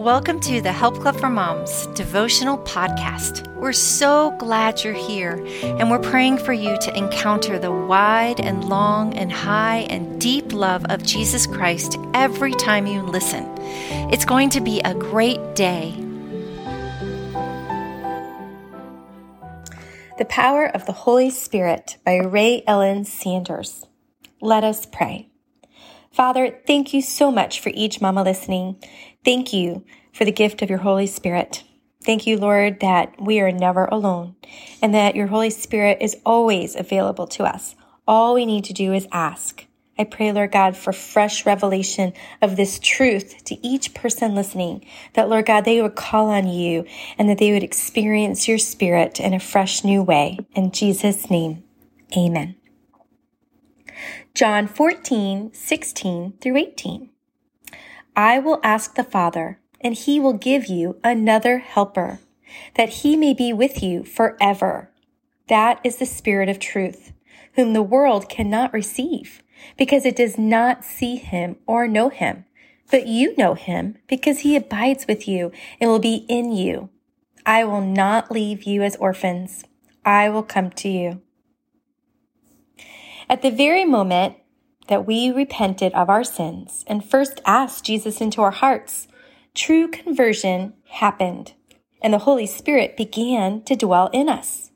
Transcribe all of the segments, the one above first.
Welcome to the Help Club for Moms devotional podcast. We're so glad you're here, and we're praying for you to encounter the wide and long and high and deep love of Jesus Christ every time you listen. It's going to be a great day. The Power of the Holy Spirit by Rae-Ellen Sanders. Let us pray. Father, thank you so much for each mama listening. Thank you for the gift of your Holy Spirit. Thank you, Lord, that we are never alone and that your Holy Spirit is always available to us. All we need to do is ask. I pray, Lord God, for fresh revelation of this truth to each person listening, that, Lord God, they would call on you and that they would experience your spirit in a fresh new way. In Jesus' name, amen. John 14, 16 through 18. I will ask the Father, and he will give you another helper, that he may be with you forever. That is the Spirit of truth, whom the world cannot receive, because it does not see him or know him. But you know him, because he abides with you and will be in you. I will not leave you as orphans. I will come to you. At the very moment that we repented of our sins and first asked Jesus into our hearts, true conversion happened and the Holy Spirit began to dwell in us.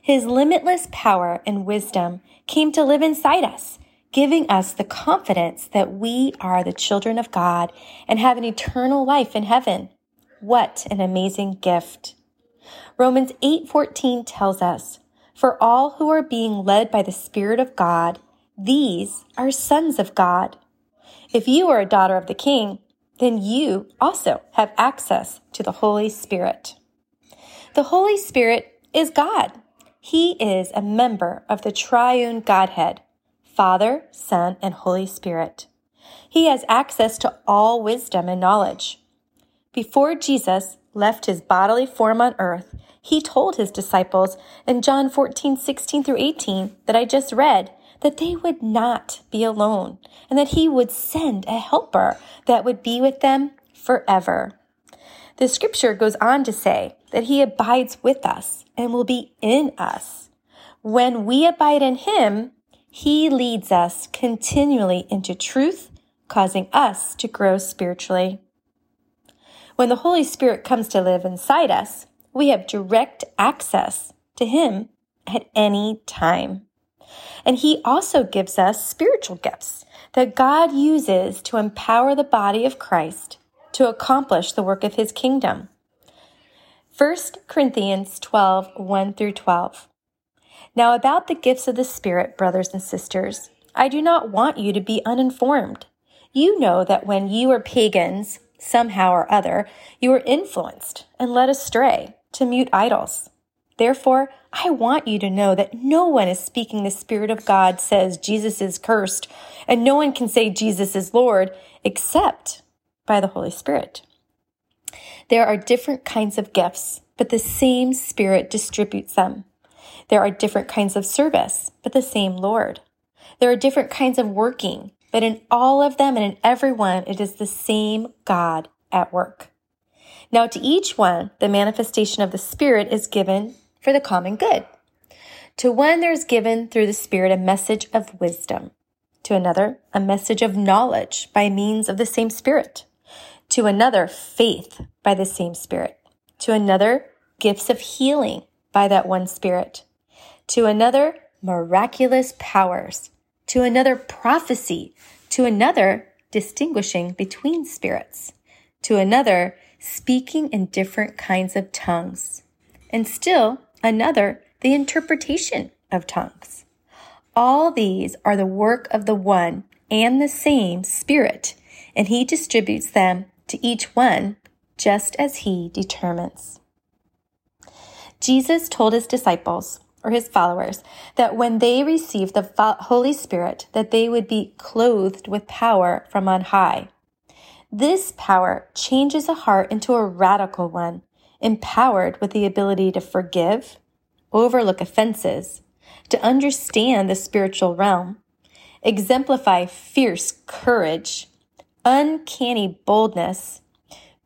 His limitless power and wisdom came to live inside us, giving us the confidence that we are the children of God and have an eternal life in heaven. What an amazing gift. Romans 8:14 tells us, "For all who are being led by the Spirit of God these are sons of God. If you are a daughter of the King, then you also have access to the Holy Spirit. The Holy Spirit is God. He is a member of the triune Godhead, Father, Son, and Holy Spirit. He has access to all wisdom and knowledge. Before Jesus left his bodily form on earth, he told his disciples in John 14, 16 through 18 that I just read that they would not be alone and that he would send a helper that would be with them forever. The scripture goes on to say that he abides with us and will be in us. When we abide in him, he leads us continually into truth, causing us to grow spiritually. When the Holy Spirit comes to live inside us, we have direct access to him at any time. And he also gives us spiritual gifts that God uses to empower the body of Christ to accomplish the work of his kingdom. 1 Corinthians 12, 1 through 12. Now about the gifts of the Spirit, brothers and sisters, I do not want you to be uninformed. You know that when you were pagans, somehow or other, you were influenced and led astray to mute idols Therefore, I want you to know that no one is speaking the Spirit of God says Jesus is cursed, and no one can say Jesus is Lord except by the Holy Spirit. There are different kinds of gifts, but the same Spirit distributes them. There are different kinds of service, but the same Lord. There are different kinds of working, but in all of them and in every one, it is the same God at work. Now, to each one, the manifestation of the Spirit is given for the common good. To one, there is given through the Spirit a message of wisdom. To another, a message of knowledge by means of the same Spirit. To another, faith by the same Spirit. To another, gifts of healing by that one Spirit. To another, miraculous powers. To another, prophecy. To another, distinguishing between spirits. To another, speaking in different kinds of tongues. And still another the interpretation of tongues. All these are the work of the one and the same Spirit, and He distributes them to each one just as He determines. Jesus told His disciples, or His followers, that when they received the Holy Spirit, that they would be clothed with power from on high. This power changes a heart into a radical one empowered with the ability to forgive, overlook offenses, to understand the spiritual realm, exemplify fierce courage, uncanny boldness,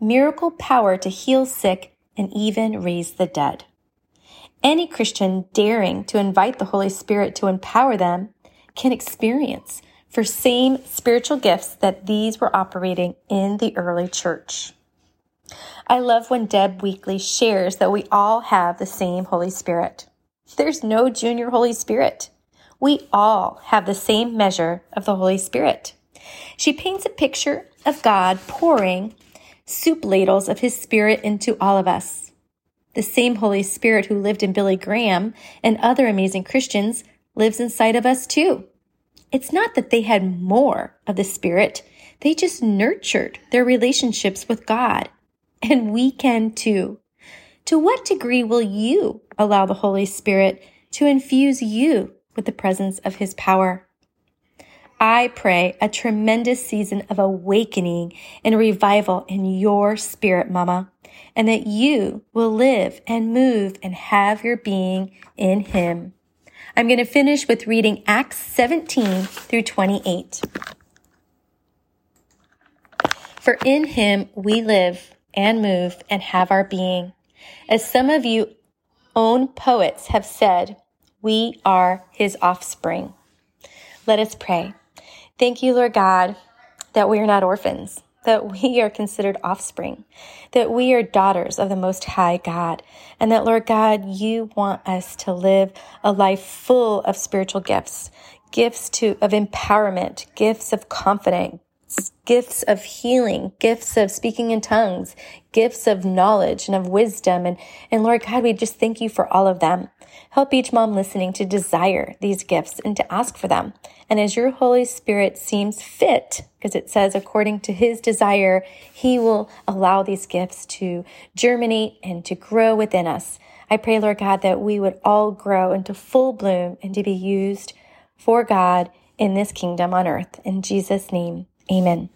miracle power to heal sick and even raise the dead. Any Christian daring to invite the Holy Spirit to empower them can experience for same spiritual gifts that these were operating in the early church. I love when Deb Weakly shares that we all have the same Holy Spirit. There's no junior Holy Spirit. We all have the same measure of the Holy Spirit. She paints a picture of God pouring soup ladles of His Spirit into all of us. The same Holy Spirit who lived in Billy Graham and other amazing Christians lives inside of us too. It's not that they had more of the Spirit, they just nurtured their relationships with God. And we can too. To what degree will you allow the Holy Spirit to infuse you with the presence of His power? I pray a tremendous season of awakening and revival in your spirit, Mama, and that you will live and move and have your being in Him. I'm going to finish with reading Acts 17 through 28. For in Him we live and move and have our being. As some of you own poets have said, we are His offspring. Let us pray. Thank you, Lord God, that we are not orphans, that we are considered offspring, that we are daughters of the Most High God, and that, Lord God, you want us to live a life full of spiritual gifts, gifts to, of empowerment, gifts of confidence, gifts of healing, gifts of speaking in tongues, gifts of knowledge and of wisdom. And, and Lord God, we just thank you for all of them. Help each mom listening to desire these gifts and to ask for them. And as your Holy Spirit seems fit, because it says according to his desire, he will allow these gifts to germinate and to grow within us. I pray, Lord God, that we would all grow into full bloom and to be used for God in this kingdom on earth. In Jesus' name. Amen.